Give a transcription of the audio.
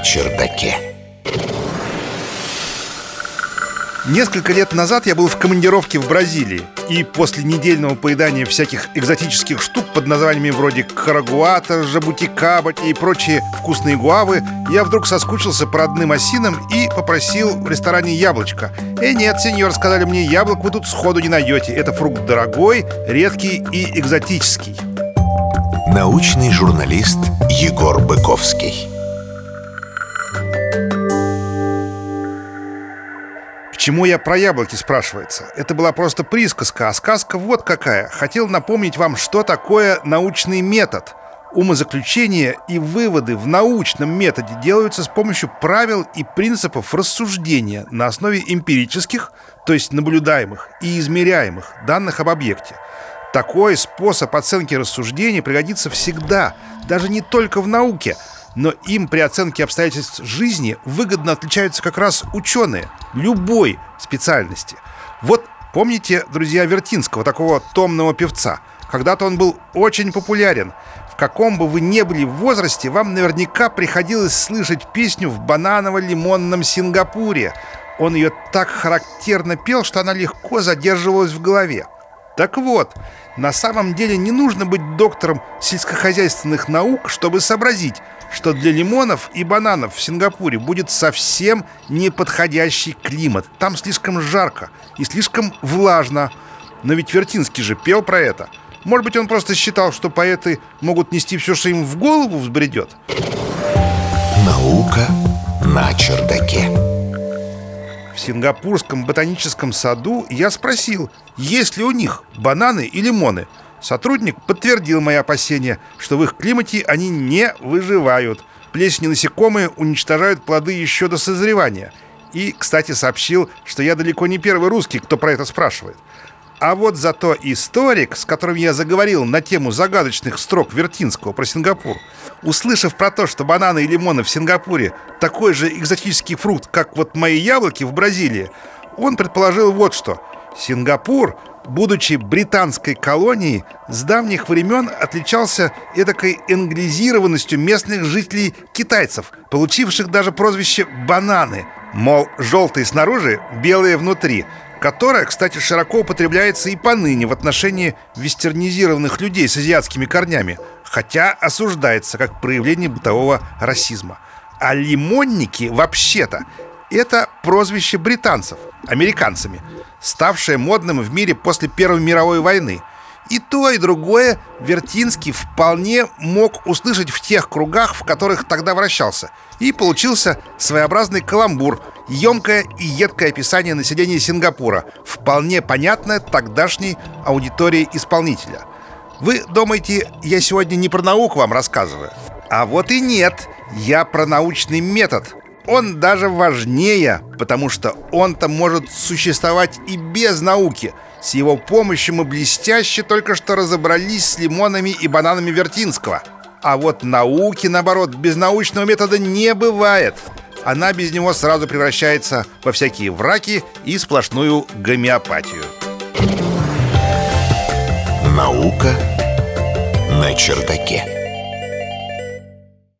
чердаке. Несколько лет назад я был в командировке в Бразилии И после недельного поедания всяких экзотических штук под названиями вроде карагуата, жабутикабати и прочие вкусные гуавы Я вдруг соскучился по родным осинам и попросил в ресторане яблочко. Э, нет, сеньор, сказали мне, яблок вы тут сходу не найдете. Это фрукт дорогой, редкий и экзотический Научный журналист Егор Быковский чему я про яблоки, спрашивается? Это была просто присказка, а сказка вот какая. Хотел напомнить вам, что такое научный метод. Умозаключения и выводы в научном методе делаются с помощью правил и принципов рассуждения на основе эмпирических, то есть наблюдаемых и измеряемых данных об объекте. Такой способ оценки рассуждений пригодится всегда, даже не только в науке – но им при оценке обстоятельств жизни выгодно отличаются как раз ученые любой специальности. Вот помните, друзья, Вертинского, такого томного певца? Когда-то он был очень популярен. В каком бы вы ни были возрасте, вам наверняка приходилось слышать песню в бананово-лимонном Сингапуре. Он ее так характерно пел, что она легко задерживалась в голове. Так вот, на самом деле не нужно быть доктором сельскохозяйственных наук, чтобы сообразить, что для лимонов и бананов в Сингапуре будет совсем неподходящий климат. Там слишком жарко и слишком влажно. Но ведь Вертинский же пел про это. Может быть, он просто считал, что поэты могут нести все, что им в голову взбредет? Наука на чердаке. Сингапурском ботаническом саду я спросил, есть ли у них бананы и лимоны – Сотрудник подтвердил мои опасения, что в их климате они не выживают. Плесень насекомые уничтожают плоды еще до созревания. И, кстати, сообщил, что я далеко не первый русский, кто про это спрашивает. А вот зато историк, с которым я заговорил на тему загадочных строк Вертинского про Сингапур, услышав про то, что бананы и лимоны в Сингапуре такой же экзотический фрукт, как вот мои яблоки в Бразилии, он предположил вот что. Сингапур будучи британской колонией, с давних времен отличался эдакой англизированностью местных жителей китайцев, получивших даже прозвище «бананы», мол, желтые снаружи, белые внутри, которое, кстати, широко употребляется и поныне в отношении вестернизированных людей с азиатскими корнями, хотя осуждается как проявление бытового расизма. А лимонники вообще-то это прозвище британцев, американцами, ставшее модным в мире после Первой мировой войны. И то, и другое Вертинский вполне мог услышать в тех кругах, в которых тогда вращался. И получился своеобразный каламбур, емкое и едкое описание населения Сингапура, вполне понятное тогдашней аудитории исполнителя. Вы думаете, я сегодня не про науку вам рассказываю? А вот и нет, я про научный метод – он даже важнее, потому что он-то может существовать и без науки. С его помощью мы блестяще только что разобрались с лимонами и бананами Вертинского. А вот науки, наоборот, без научного метода не бывает. Она без него сразу превращается во всякие враки и сплошную гомеопатию. Наука на чердаке.